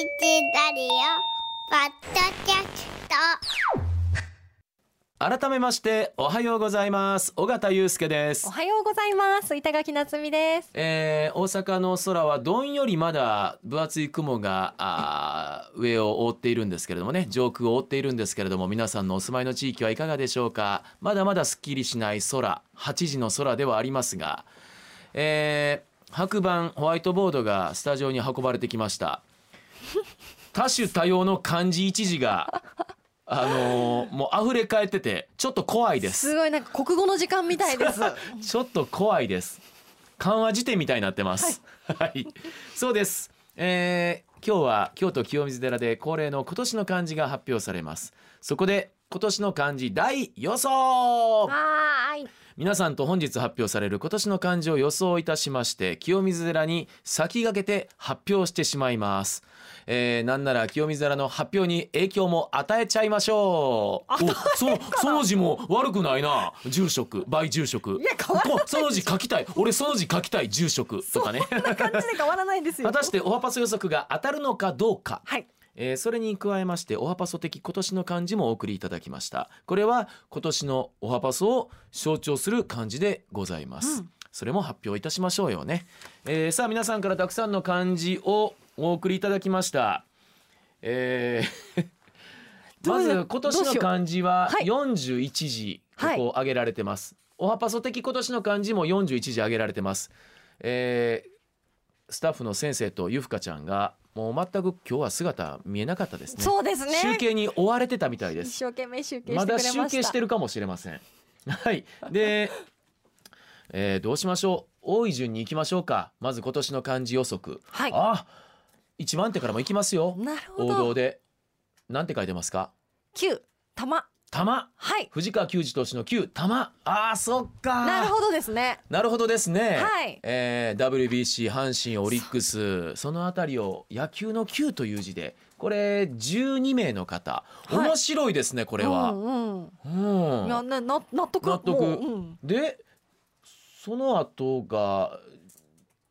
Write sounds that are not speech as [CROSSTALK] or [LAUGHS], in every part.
ラリオポッドキャスト。改めましておはようございます。尾形祐介です。おはようございます。板垣夏美です。えー、大阪の空はどんよりまだ分厚い雲があー上を覆っているんですけれどもね。上空を覆っているんですけれども皆さんのお住まいの地域はいかがでしょうか。まだまだすっきりしない空8時の空ではありますが、えー、白板ホワイトボードがスタジオに運ばれてきました多種多様の漢字一字が [LAUGHS] あのーもう溢れ返っててちょっと怖いですすごいなんか国語の時間みたいです [LAUGHS] ちょっと怖いです。緩和辞典みたいになってます。はい、そうです。えー今日は京都清水寺で恒例の今年の漢字が発表されます。そこで今年の漢字大予想。はーい。皆さんと本日発表される今年の漢字を予想いたしまして清水寺に先駆けて発表してしまいます、えー、なんなら清水寺の発表に影響も与えちゃいましょう。おそのその字も悪くないな。住職倍住職。いや変わらないこその字書きたい。俺その字書きたい住職とかね。こんな感じで変わらないですよ。[LAUGHS] 果たしておはパソ予測が当たるのかどうか。はいえーそれに加えましておはパソ的今年の漢字もお送りいただきました。これは今年のおはパソを象徴する漢字でございます、うん。それも発表いたしましょうよね、えーさあ皆さんからたくさんの漢字をお送りいただきました。えー [LAUGHS] まず今年の漢字ははい。41字こはいこ挙げられてます、おはパソ的今年の漢字も41字挙げられてます。えースタッフの先生とゆふかちゃんがもう全く今日は姿見えなかったですね。そうですね。集計に追われてたみたいです。一生懸命集計してまだくれました。集計してるかもしれません。[LAUGHS] はい。で、えーどうしましょう？多い順に行きましょうか。まず今年の漢字予測。はい。あ一番手からも行きますよ。なるほ王ど道でなんて書いてますか？九。玉玉。はい。藤川球児投手の球。玉。あーそっか。なるほどですね。なるほどですね。はい。えー WBC 阪神オリックス。そのあたりを野球の球という字で。これ12名の方、はい。面白いですねこれは。うんうん。うん。いやなな納得。納得。もううん。でその後が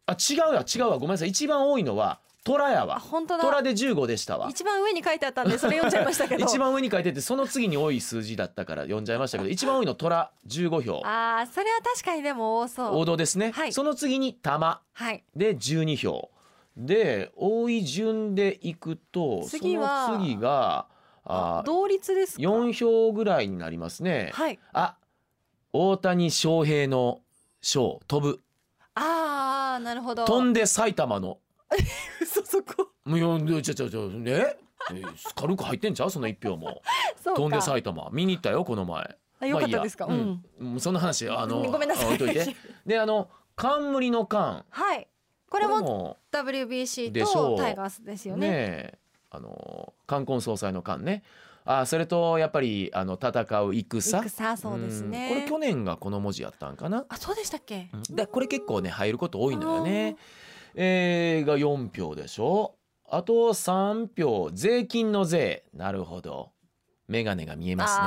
あ違うわ違うわ。ごめんなさい。一番多いのは虎やあわ。本当だ。虎で15でしたわ。一番上に書いてあったんでそれ読んじゃいましたけど。[LAUGHS] 一番上に書いててその次に多い数字だったから読んじゃいましたけど一番多いの虎15票。あーそれは確かにでも多そう。王道ですね、はい。その次に玉。はい。で12票。で多い順でいくと次はその次がああ同率ですか？4票ぐらいになりますね。はい。あ大谷翔平の翔飛ぶ。ああなるほど。飛んで埼玉の [LAUGHS] 嘘そこ。もういやちょちょちょね？え軽く入ってんちゃう？その一票も。飛んで埼玉。見に行ったよこの前。あよかったですか、まあいいや。うん。うん。もうその話あのごめんなさい。置いといて。であの冠の冠はい。ここれもも WBC とタイガースですよね。あの冠婚葬祭の冠ね。あそれとやっぱりあの戦う戦。戦そうですね。ん。これ去年がこの文字やったんかな。あそうでしたっけ？うん。でこれ結構ね入ること多いのよねえー、が4票でしょ。あと3票税金の税。なるほど。眼鏡が見えあます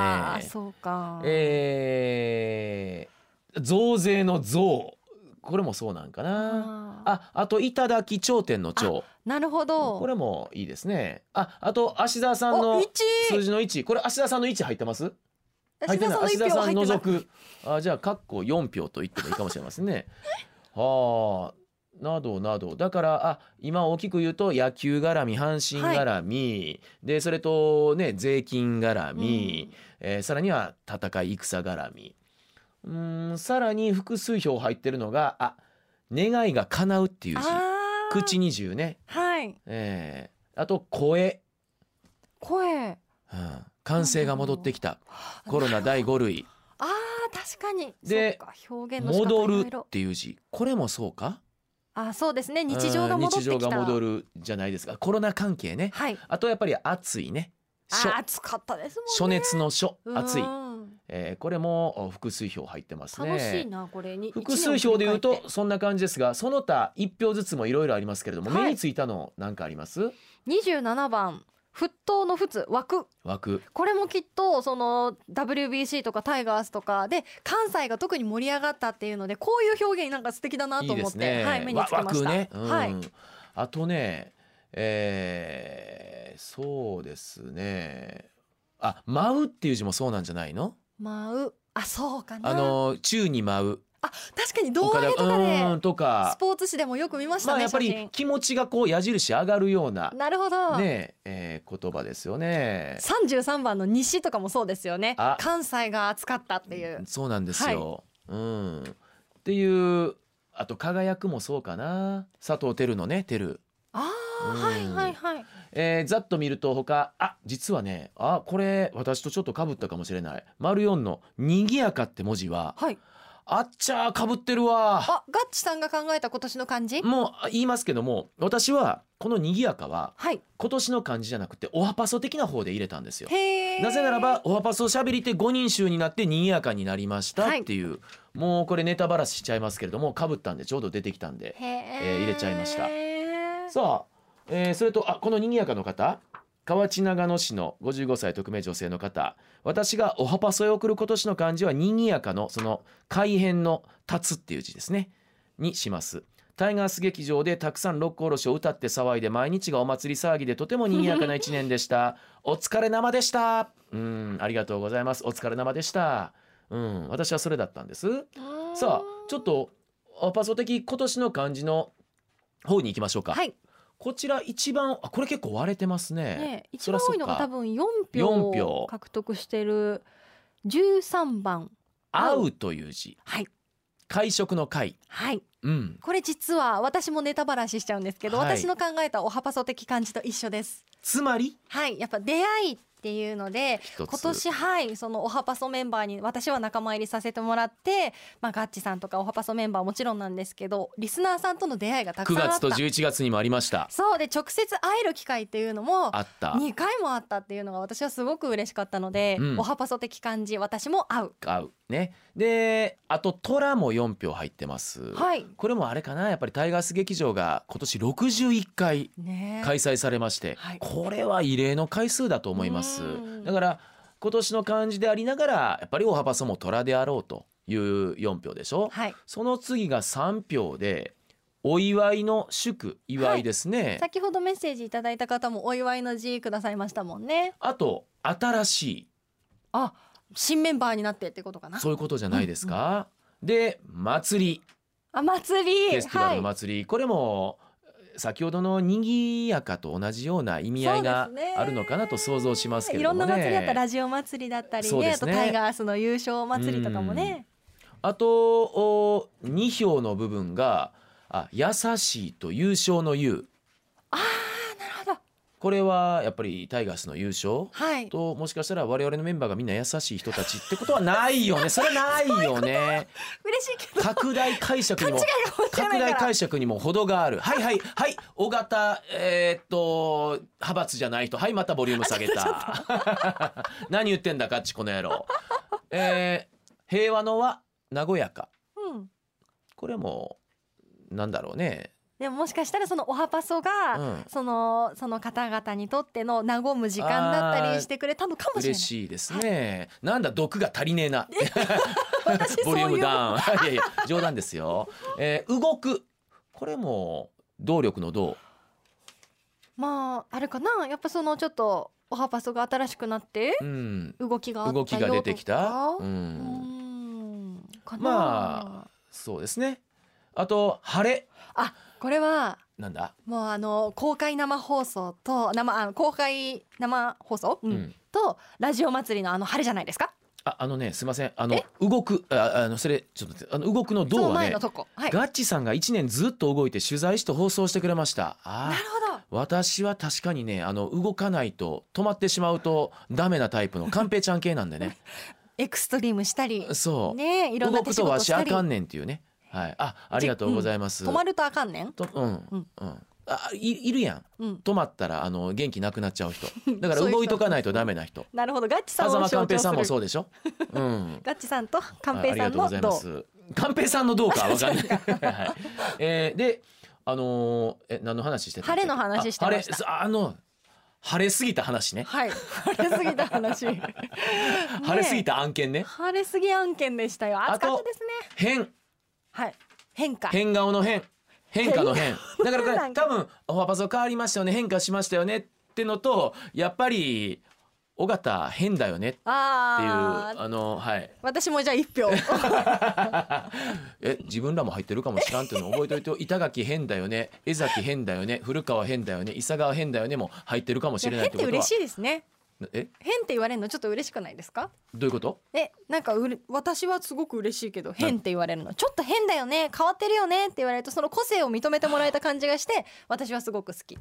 ね。ーそうか。えー、増税の増。これもそうなんかな。あー。ああと頂き頂点の頂なるほど。これもいいですね。ああと芦田さんの数字の1これ芦田さんの1入ってます？入芦ってない。芦田さん除くあじゃあ括弧4票と言ってもいいかもしれませんね。はあなどなど。だからあ今大きく言うと野球絡み阪神絡み、でそれとね税金絡み、えーさらには戦い戦絡み。うーんさらに複数票入ってるのがあ願いが叶うっていう字。口二重ね、はい。えーあと声、声。うん、歓声が戻ってきた。コロナ第5類。あー確かに。で戻るっていう字。これもそうか？あそうですね。日常が戻ってきた。うん日常が戻るじゃないですか。コロナ関係ね。はい。あとやっぱり暑いね。暑かったですもんね。暑熱の暑暑い、うんえーこれもお複数票入ってますね。楽しいなこれに。複数票でいうとそんな感じですがその他一票ずつもいろいろありますけれども、はい。目についたの何かあります？27番沸騰の沸枠枠これもきっとその WBC とかタイガースとかで関西が特に盛り上がったっていうのでこういう表現なんか素敵だないと思ってね、はい目につけました。ね、うん。はい。あとねえー、そうですね。あ舞うっていう字もそうなんじゃないの？舞う。あそうかな。あの宙に舞うあ確かに胴上げとかうでとかスポーツ紙でもよく見ましたね、まあやっぱり気持ちがこう矢印上がるようななるほど、ねえー言葉ですよね。33番の西とかもそうですよねあ関西が暑かったっていうそうなんですよ。うん。っていうあと輝くもそうかな。佐藤輝のね輝。ああ、うんはいはいはいえーざっと見ると他あ実はねあこれ私とちょっと被ったかもしれない。丸四の賑やかって文字ははいあっちゃー被ってるわ。あガッチさんが考えた今年の漢字？もう言いますけども私はこの賑やかははい。今年の漢字じゃなくておはパソ的な方で入れたんですよ。なぜならばおはパソしゃべり手5人衆になって賑やかになりましたっていう、もうこれネタバラシしちゃいますけれどもかぶったんでちょうど出てきたんでへええー入れちゃいました。ささあ、えーそれとあこの賑やかの方河内長野市の55歳匿名女性の方。私がおはパソへ送る今年の漢字は賑やかのその改変の立つっていう字ですね。にします。タイガース劇場でたくさん六甲おろしを歌って騒いで毎日がお祭り騒ぎでとても賑やかな一年でした。お疲れ生でした。うんありがとうございます。お疲れ生でした。うん私はそれだったんです。さあちょっとパソ的今年の漢字の方に行きましょうか、はいこちら一番あこれ結構割れてますね。ね一番多いのが多分4 4票票。獲得してる13番。合うという字、はい。会食の会。はい。うん。これ実は私もネタバラシしちゃうんですけど、はい。私の考えたおはパソ的漢字と一緒です。つまり？はい。やっぱ出会いっていうので今年はいそのおはパソメンバーに私は仲間入りさせてもらって、まあ、ガッチさんとかおはパソメンバーはもちろんなんですけどリスナーさんとの出会いがたく9さんあった。月と11月にもありました。そうで直接会える機会っていうのもあった。2回もあったっていうのが私はすごく嬉しかったので、うん。おはパソ的漢字私も合う。合う。ね。であと虎も4票入ってます。はい。これもあれかな。やっぱりタイガース劇場が今年61回ね。開催されまして、はい。これは異例の回数だと思います。うんだから今年の漢字でありながらやっぱり大幅そも虎であろうという4票でしょ、はい。その次が3票でお祝いの祝祝いですね、先ほどメッセージいただいた方もお祝いの字くださいましたもんね。あと新しい。あ新メンバーになってってことかな。そういうことじゃないですか、で祭り。あ祭り。フェスティバルのはい。祭り、これも先ほどの賑やかと同じような意味合いがあるのかなと想像しますけれどもね。いろんな祭りだったらラジオ祭りだったりね。ねあとタイガースの優勝祭りとかもね。あとお2票の部分があ優しいと優勝の優。あー。なるほどこれはやっぱりタイガースの優勝はい。ともしかしたら我々のメンバーがみんな優しい人たちってことはないよね。[LAUGHS] それはないよね。嬉しいけど。拡大解釈にも拡大解釈にも程がある。はいはい。はい。尾形えーっと派閥じゃない人はいまたボリューム下げた。[LAUGHS] 何言ってんだかっちこの野郎。えー平和のは和やか。うん。これもなんだろうねでももしかしたらそのおはパソが、うん。そのその方々にとっての和む時間だったりしてくれたのかもしれない。嬉しいですね、なんだ毒が足りねえな。[LAUGHS] 私ボリュームダウン。いやいや冗談ですよ、えー動く。これも動力の動。まああれかな。やっぱそのちょっとおはパソが新しくなってうん。動きがあったよ動きが出てきた。うん。まそうですね。あと晴れ。あこれはなんだ、もうあの公開生放送と生あの公開生放送、うん。うんとラジオ祭りのあの晴れじゃないですか？ああのねすいません。あの動くああのそれちょっと待ってあの動くのそ動はねの前のとこ。はい。なガッチさんが1年ずっと動いて取材して放送してくれました。あー。るほど。私は確かにねあの動かないと止まってしまうとダメなタイプのカンペちゃん系なんでね。[LAUGHS] エクストリームしたりそう、ねいろんな動くとわしあかんねんっていうねはい。あありがとうございます、止まるとあかんねん。とうんうん。うん。あいいるやん。うん。止まったらあの元気なくなっちゃう人。[LAUGHS] だから動いとかないとダメな人。なるほど。ガッチさんを象徴する。平さんもそうでしょ？うん。[LAUGHS] ガッチさんと寛平さんあありがとうございまのどうす寛平さんのどうかはわかんない、[LAUGHS] はいえーであのーえ何の話してた晴れの話してました。あ晴れあの晴れすぎた話ね。はい。晴れすぎた話。晴れすぎたた案件ね。晴れすぎ案件でしたよ。暑かったですね。変はい。変化。変顔の変。変化の変。だから [LAUGHS] 多分おはパソ変わりましたよね変化しましたよねってのとやっぱり尾形変だよねっていうあのはい。私もじゃあ一票。[LAUGHS] え自分らも入ってるかもしらんっていうのを覚えておいてよ。板垣変だよね江崎変だよね古川変だよね伊佐川変だよねも入ってるかもしれないってことは。嬉しいですねえ？変って言われるのちょっと嬉しくないですか？どういうこと？えなんかうれ私はすごく嬉しいけど変って言われるの。ちょっと変だよね。変わってるよねって言われるとその個性を認めてもらえた感じがして私はすごく好き。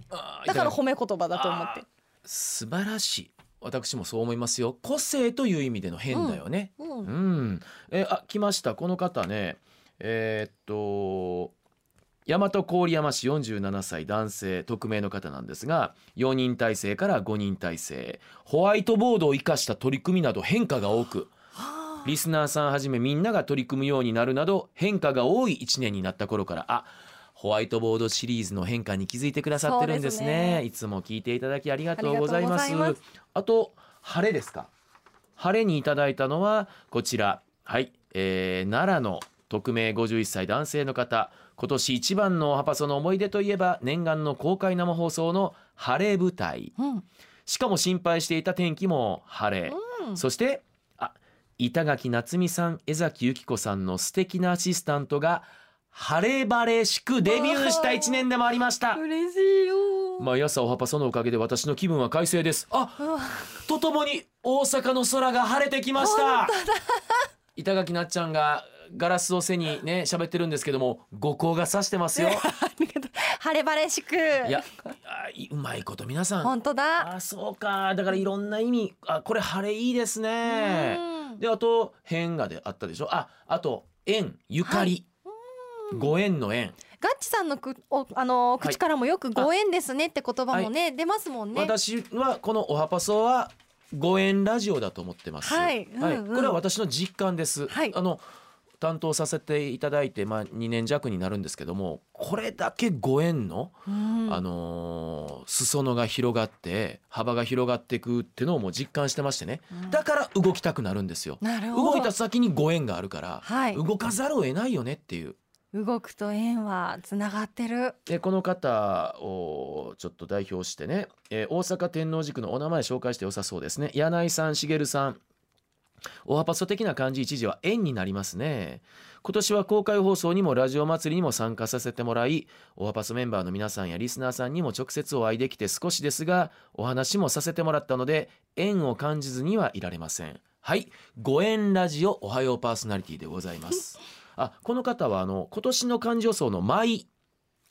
だから褒め言葉だと思って。素晴らしい。私もそう思いますよ。個性という意味での変だよね、うん。うん、えあ来ました。この方ね。えーっと大和郡山市47歳男性匿名の方なんですが4人体制から5人体制ホワイトボードを生かした取り組みなど変化が多くはあ。リスナーさんはじめみんなが取り組むようになるなど変化が多い1年になった頃からあホワイトボードシリーズの変化に気づいてくださってるんですね。ね。いつも聞いていただきありがとうございます。あと晴れですか？晴れにいただいたのはこちら。はい、えー奈良の匿名51歳男性の方今年一番のおはパソの思い出といえば念願の公開生放送の晴れ舞台。うん。しかも心配していた天気も晴れ、うん。そしてあ板垣夏美さん江崎由紀子さんの素敵なアシスタントが晴れ晴れしくデビューした一年でもありました。嬉しいよ。毎朝おはパそのおかげで私の気分は快晴です。あとともに大阪の空が晴れてきました。板垣なっちゃんがガラスを背にね喋ってるんですけども五光が差してますよ。[LAUGHS] 晴れ晴れしく。いやうまいこと皆さん。本当だ。あそうか。だからいろんな意味。あこれ晴れいいですね。うん。であと変がであったでしょ。ああと縁ゆかり、ご縁の縁、ガッチさんのくおあのはい口からもよくご縁ですねって言葉もね、出ますもんね。私はこのおはパソはご縁ラジオだと思ってます。はい。うんうん。これは私の実感です、はい。あの担当させていただいてまあ2年弱になるんですけどもこれだけご縁の、うん。あのー裾野が広がって幅が広がっていくっていうのをもう実感してましてね。うん。だから動きたくなるんですよ。なるほど。動いた先にご縁があるから、はい。動かざるを得ないよねっていう。動くと縁はつながってる。でこの方をちょっと代表してね、えー大阪天王寺区のお名前紹介して良さそうですね。柳井さん茂さんおはパソ的な漢字一時は縁になりますね。今年は公開放送にもラジオ祭りにも参加させてもらいおはパソメンバーの皆さんやリスナーさんにも直接お会いできて少しですがお話もさせてもらったので縁を感じずにはいられません。はい。ご縁ラジオおはようパーソナリティでございます。[LAUGHS] あこの方はあの今年の漢字予想の舞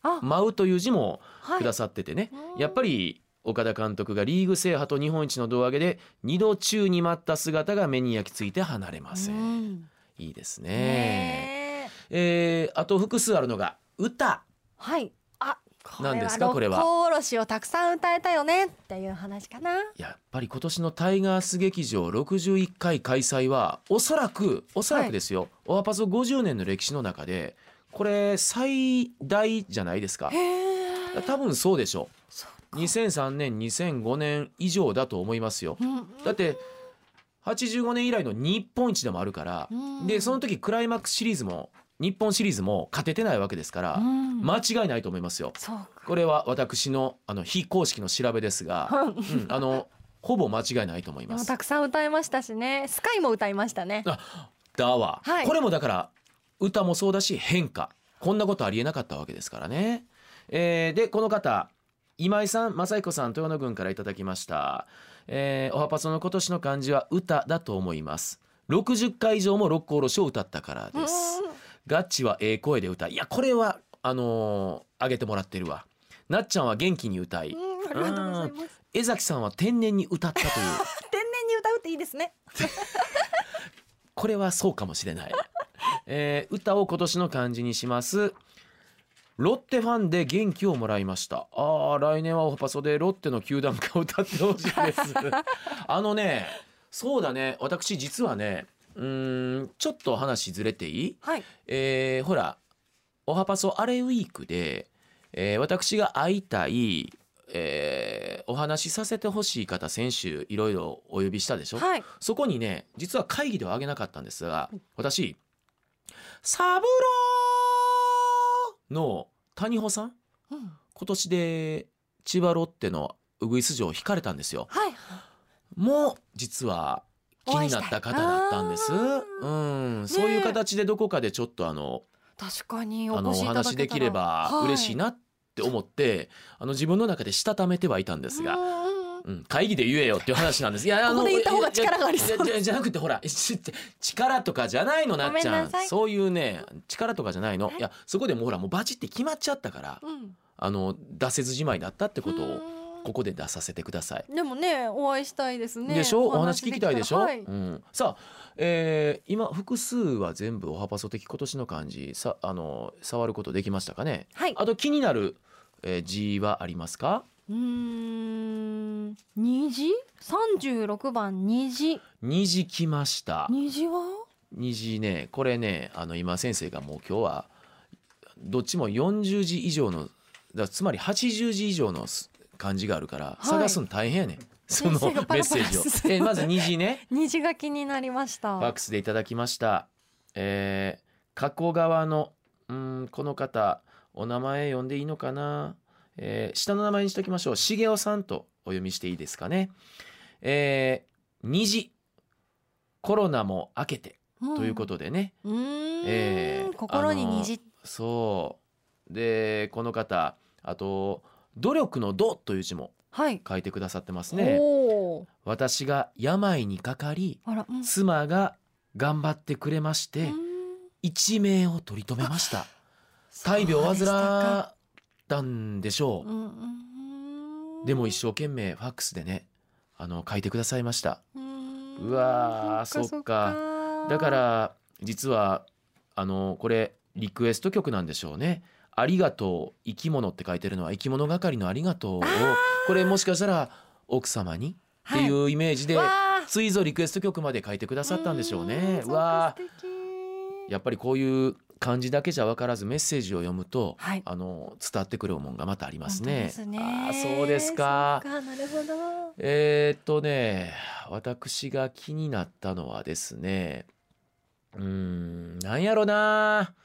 あ、舞うという字もはい。くださっててね、うんやっぱり岡田監督がリーグ制覇と日本一の胴上げで2度宙に舞った姿が目に焼き付いて離れません、うん。いいですね。ねえ。えーあと複数あるのが歌。はい。あ、これは何ですか？これは。六甲おろしをたくさん歌えたよね。っていう話かな。やっぱり今年のタイガース劇場61回開催はおそらくおそらくですよ、オアパソ50年の歴史の中でこれ最大じゃないですか。多分そうでしょう2003年2005年以上だと思いますようんだって85年以来の日本一でもあるから、うんでその時クライマックスシリーズも日本シリーズも勝ててないわけですから、うん間違いないと思いますよ。これは私のあの非公式の調べですが、[LAUGHS] うん、あのほぼ間違いないと思います。たくさん歌いましたしね。スカイも歌いましたね。だわ、はいこれもだから歌もそうだし変化こんなことありえなかったわけですからね。えーでこの方今井さん正彦さん豊野郡からいただきました。えーおはパソの今年の漢字は歌だと思います。60回以上も六甲おろしを歌ったからです。ガッチはええ声で歌いいやこれはあのー、上げてもらってるわ。なっちゃんは元気に歌いうん、うんありがとうございます。江崎さんは天然に歌ったという [LAUGHS] 天然に歌うっていいですね。[LAUGHS] これはそうかもしれない、えー歌を今年の漢字にしますロッテファンで元気をもらいました。あー来年はオフパソでロッテの球団歌を歌ってほしいです。[LAUGHS] あのねそうだね。私実はねうーんちょっと話ずれていい？はい。えーほらおはパソアレウィークで、えー私が会いたい、えーお話しさせてほしい方先週いろいろお呼びしたでしょ、はい。そこにね実は会議では挙げなかったんですが私「サブロー」の谷保さん？うん。今年で千葉ロッテのウグイス城を引かれたんですよ。はい。もう実は気になった方だったんです。うん。そういう形でどこかでちょっとあの確かにあのお話できれば嬉しいなって思って、あの自分の中でしたためてはいたんですが、うん会議で言えよっていう話なんです。いやここで言った方が力がありそういやいやいや [LAUGHS] じゃなくてほらちって力とかじゃないのなっちゃん。そういうね力とかじゃないの。はいいやそこでもうほらもうバチって決まっちゃったからうん。あの出せずじまいだったってことをうん。ここで出させてください。でもねお会いしたいですね。でしょ？お話聞きたいでしょ、はい。うん、さあ、えー今複数は全部おはパソ的今年の漢字さあの触ることできましたかね？はい。あと気になる、えー字はありますか？うーん虹？三十六番虹。虹来ました。虹は？虹ねこれねあの今先生がもう今日はどっちも40字以上のだつまり80字以上のす漢字があるからい。探すの大変やねん、そのメッセージを。えまず虹ね。虹が気になりました。ファックスでいただきました。えー、加古川のうーんこの方お名前呼んでいいのかな、えー下の名前にしときましょう。重雄さんとお読みしていいですかね。えー、虹コロナも明けてということでね、とうーん、えー心に虹そう。でこの方あと努力の「努」という字もはい。書いてくださってますね。私が病にかかりうん。妻が頑張ってくれまして、うん。一命を取り留めました。大病を患ったんでしょう。うんうんでも一生懸命ファックスでねあの書いてくださいました。うわーそっか。だから実はあのこれリクエスト曲なんでしょうね。ありがとう生き物って書いてるのは生き物係のありがとうをこれもしかしたら奥様にっていうイメージで、わついぞリクエスト曲まで書いてくだーさったんでしょうね。んうわやっぱりこういう漢字だけじゃ分からずメッセージを読むと、はい。あの伝わってくるもんがまたありますね。ですね。ああそうですか。なるほど。えー、っとね私が気になったのはですねうーんなんやろな。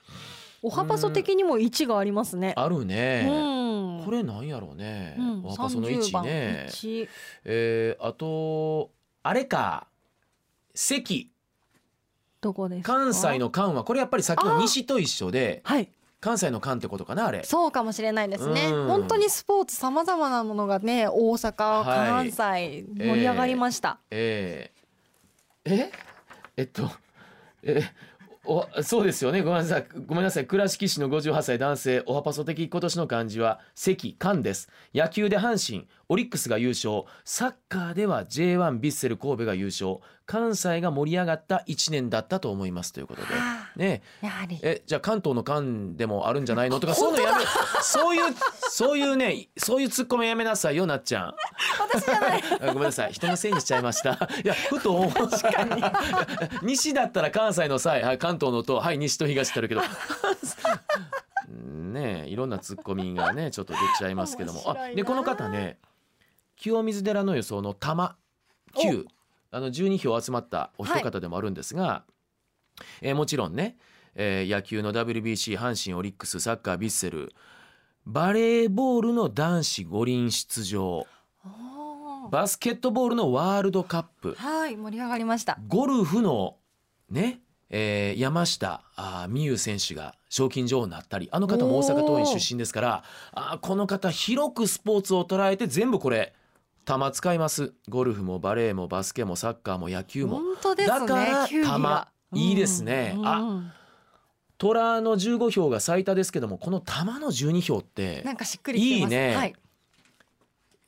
おはパソ的にも位置がありますね。あるね、うん。これなんやろうね、うんおはパソの位置30番ね、一えー、あとあれか。関どこですか？関西の関はこれやっぱりさっきの西と一緒ではい。関西の関ってことかなあれ。そうかもしれないですね。うん。本当にスポーツさまざまなものがね大阪、はい。関西盛り上がりました、えー、ええ？っとえおそうですよね。ごめんなさい。ごめんなさい。倉敷市の58歳男性おはパソ的今年の漢字は関関です。野球で阪神オリックスが優勝サッカーでは J1 ヴィッセル神戸が優勝関西が盛り上がった1年だったと思いますということで。はね。あやはり。えじゃあ関東の関でもあるんじゃないのとかそういうのやめそういうそういうねそういうツッコミやめなさいよなっちゃん。私じゃない。[LAUGHS] あごめんなさい。人のせいにしちゃいました。いやふと [LAUGHS] 西だったら関西の際はい関東のとはい西と東ってあるけど。ねえいろんなツッコミがねちょっと出ちゃいますけども。あでこの方ね清水寺の予想の玉9あの12票集まったお一方でもあるんですが、えーもちろんね、えー野球の WBC 阪神オリックスサッカーヴィッセルバレーボールの男子五輪出場バスケットボールのワールドカップはい盛り上がりました。ゴルフのね、えー山下美夢選手が賞金女王になったりあの方も大阪桐蔭出身ですからあーこの方広くスポーツを捉えて全部これ球使います。ゴルフもバレーもバスケもサッカーも野球も。本当ですねだから球いいですね。うんあうん。虎の15票が最多ですけどもこの玉の12票ってなんかしっくりきてます。いいね。はい。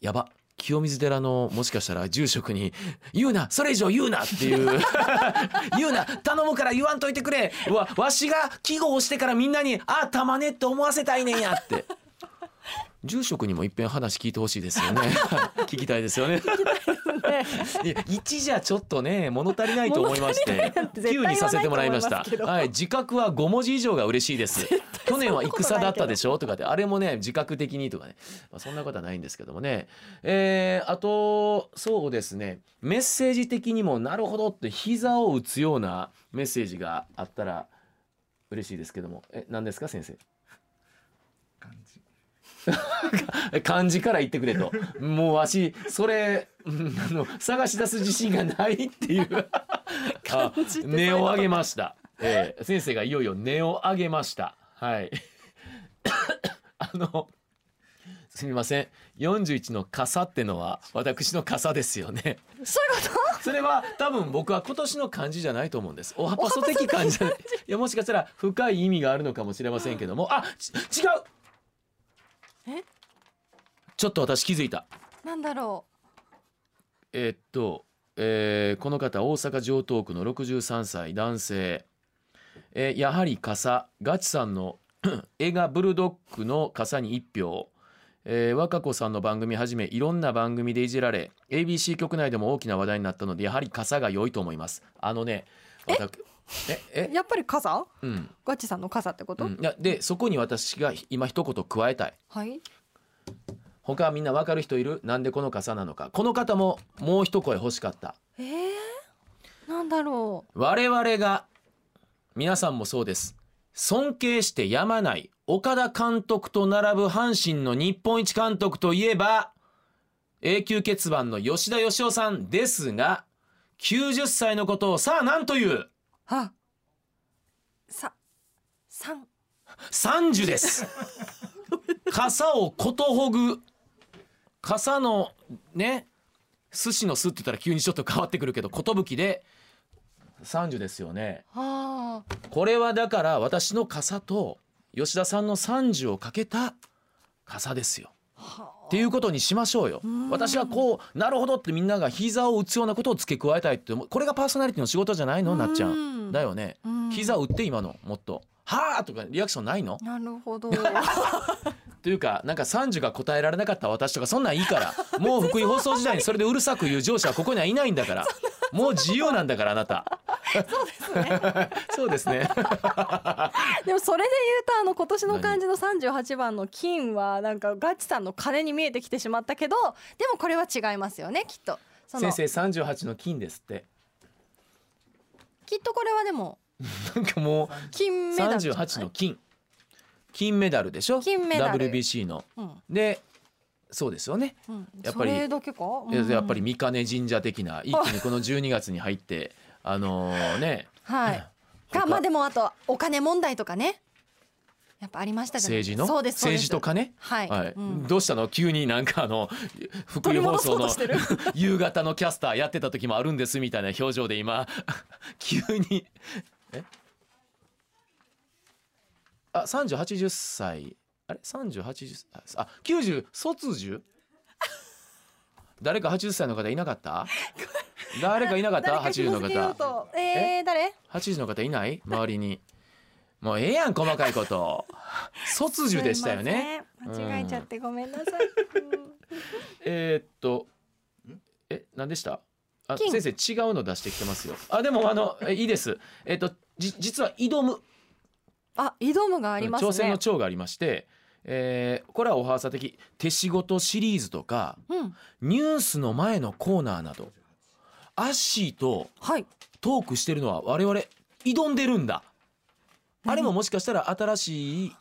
やば。清水寺のもしかしたら住職に「言うなそれ以上言うな」っていう「[LAUGHS] 言うな頼むから言わんといてくれ。わわしが記号をしてからみんなに「あ玉ね」って思わせたいねんや」って住職にもいっぺん話聞いてほしいですよね。[LAUGHS] 聞きたいですよね。いや1じゃちょっとね物足りないと思いまして9物足りないなんて絶対言わないにさせてもらいました。はい自覚は5文字以上が嬉しいです。去年は戦だったでしょとかであれもね自覚的にとかね、まあ、そんなことはないんですけどもね。えーあとそうですね。メッセージ的にもなるほどって膝を打つようなメッセージがあったら嬉しいですけども。え何ですか先生？漢 [LAUGHS] 漢字から言ってくれと。もうわしそれうんあの探し出す自信がないっていう。あ [LAUGHS] 漢字ってそういうこと値を上げました、えー先生がいよいよ値を上げました。はい。[COUGHS] あのすみません。41の傘ってのは私の傘ですよね。そういうこそれは多分僕は今年の漢字じゃないと思うんです。おはぱそ的漢字じゃない。[LAUGHS] いやもしかしたら深い意味があるのかもしれませんけども。あち違う！えちょっと私気づいた。となんだろえーっと、えーこの方大阪城東区の63歳男性、えーやはり傘ガチさんの映画「[CLEARS THROAT] ブルドッグ」の傘に1票、えー、若子さんの番組はじめいろんな番組でいじられ ABC 局内でも大きな話題になったのでやはり傘が良いと思います。あのね私ええ？うやっぱり傘？うん、ガチさんの傘ってこと、うん、いやでそこに私が今一言加えたい。はい。他みんな分かる人いる？なんでこの傘なのか。この方ももう一声欲しかった。えー、なんだろ我々が皆さんもそうです。尊敬してやまない岡田監督と並ぶ阪神の日本一監督といえば永久欠番の吉田義雄さんですが90歳のことをさあ何というう？あさ三30です。[LAUGHS] 傘をことほぐ傘のね寿司の巣って言ったら急にちょっと変わってくるけど寿で30ですよね。あこれはだから私の傘と吉田さんの30をかけた傘ですよ。はっていうことにしましょうよ。ん。私はこうなるほどってみんなが膝を打つようなことを付け加えたいってこれがパーソナリティの仕事じゃないの？なっちゃん。だよね。うん。膝打って今のもっと「はあ!」とかリアクションないの？なるほど。[LAUGHS] というかなんか30が答えられなかった私とかそんなんいいから。[LAUGHS] もう福井放送時代にそれでうるさく言う上司はここにはいないんだから。[LAUGHS] もう自由なんだからあなた。そうですね。そうですね。でもそれで言うとあの今年の漢字の38番の金はなんかガチさんの金に見えてきてしまったけどでもこれは違いますよねきっと。先生38の金ですって。きっとこれはでも [LAUGHS] なんかもう金メダルじゃない38の金。金メダルでしょ？金メダル。WBC の。うん。でそうですよね、うん、やっぱりうん。ややっぱり三金神社的な一気にこの12月に入ってあのね。はい。[LAUGHS] かまあでもあとお金問題とかね。やっぱありました政治の？政治と金はい、はい。うん。どうしたの？急になんかあの福井放送の [LAUGHS] 夕方のキャスターやってた時もあるんですみたいな表情で今急にえ？あ3080歳。あれ？3080あ90卒樹 [LAUGHS] 誰か80歳の方いなかった？誰かいなかった？誰か80の方。と。え？ー、誰？80の方いない？周りに。もうええやん細かいこと。卒樹でしたよね。間違えちゃってごめんなさい、うん。えーっとえ？何でした？あ金。先生違うの出してきてますよ。あでもあの [LAUGHS] えいいです。えーっとじ実は挑む。あ挑むがありますね。挑戦の長がありまして、えーこれはおはさ的手仕事シリーズとかうん。ニュースの前のコーナーなどアッシーとはい。トークしてるのは我々挑んでるんだ。あれももしかしたら新しい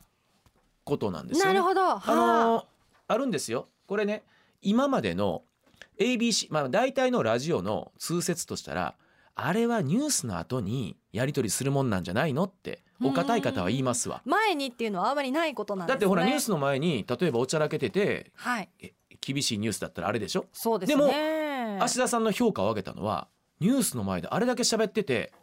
ことなんですよね。なるほど。はあのーあるんですよ。これね今までの ABC まあ大体のラジオの通説としたらあれはニュースの後にやり取りするもんなんじゃないのってお堅い方は言いますわ。前にっていうのはあまりないことなんですね。だってほらニュースの前に例えばおちゃらけててはい。え厳しいニュースだったらあれでしょ？そうですね。芦田さんの評価を上げたのはニュースの前であれだけ喋ってて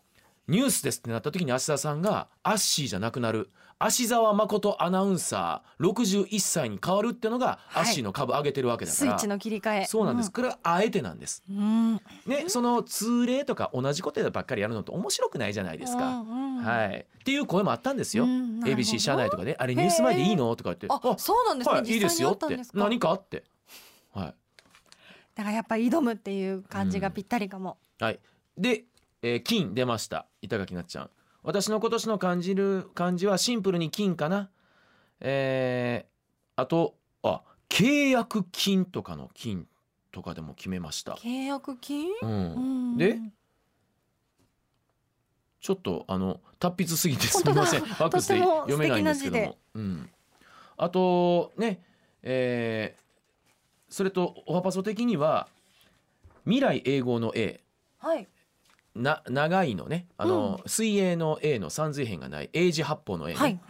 ニュースですってなった時に芦田さんがアッシーじゃなくなる芦沢誠アナウンサー61歳に変わるってのがはい。アッシーの株上げてるわけだから、スイッチの切り替え。そうなんです、これはあえてなんです。うん。ねその通例とか同じことばっかりやるのって面白くないじゃないですか、うんうんはい。っていう声もあったんですよ、うん ABC 社内とかであれニュース前でいいの？とか言って。あそうなんですね、はい、いいですよって。何かあって。はい。だからやっぱり挑むっていう感じがぴったりかも、はい、で、えー金出ました。板垣なっちゃん私の今年の感じる感じはシンプルに金かな。えー、あとあ契約金とかの金とかでも決めました、契約金、うん。うん。でちょっとあの達筆すぎてすみません。ファックスで読めないんですけども、うん、あとねえーそれとおはパソ的には未来英語の A はいな長いのね。あの、水泳の A の三髄辺がない英字八方の A ね、はい。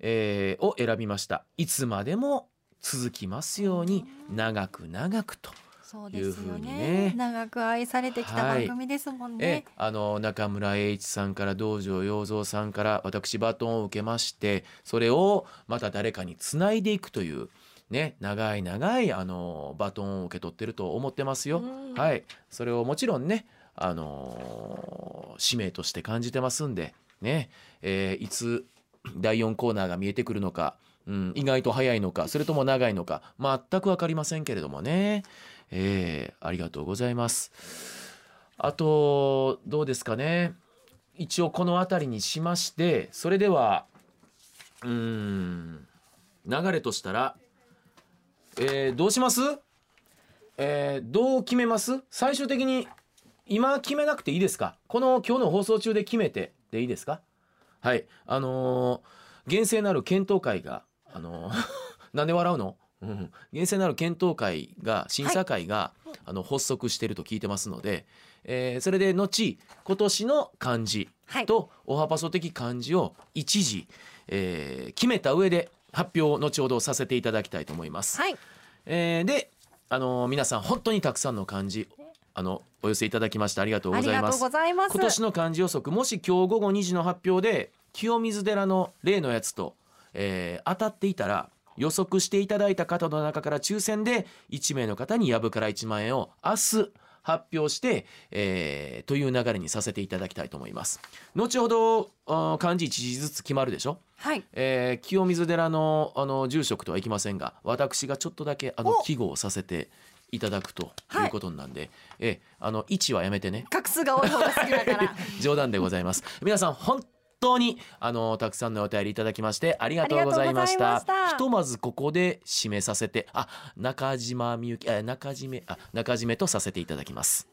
えーを選びました。いつまでも続きますように長く長くと、そうですよいうふうにね。ね長く愛されてきたはい。番組ですもんえね、あの中村栄一さんから道場洋三さんから私バトンを受けましてそれをまた誰かにつないでいくというね長い長いあのバトンを受け取ってると思ってますよ。うん。はい。それをもちろんねあの使命として感じてますんでね、えーいつ第4コーナーが見えてくるのか、うん、意外と早いのかそれとも長いのか全く分かりませんけれどもね、えーありがとうございます。あとどうですかね。一応この辺りにしましてそれではうん流れとしたら、えーどうします？えーどう決めます？最終的に今決めなくていいですか？この今日の放送中で決めてでいいですか？はい。あのー厳正なる検討会があのー [LAUGHS] なんで笑うの、うん、厳正なる検討会が審査会が、あの発足していると聞いてますので、えーそれで後今年の漢字はい。とおはパソ的漢字を一時、えー決めた上で発表を後ほどさせていただきたいと思います。はい。えーで、あのー皆さん本当にたくさんの漢字あのお寄せいただきましてありがとうございますありがとうご。ざいます今年の漢字予測もし今日午後2時の発表で清水寺の例のやつと、えー当たっていたら予測していただいた方の中から抽選で1名の方にやぶから1万円を明日発表して、えーという流れにさせていただきたいと思います。後ほど漢字1字ずつ決まるでしょ？はいえー清水寺のあの住職とはいきませんが私がちょっとだけあのお記号をさせていただくとはい。いうことなんで、えあの位置はやめてね。画数が多い方が好きだから。[LAUGHS] 冗談でございます。皆さん本当にあのたくさんのお便りいただきましてありがとうございました。ひとまずここで締めさせてあ中島みゆきあ中締めあ中締めとさせていただきます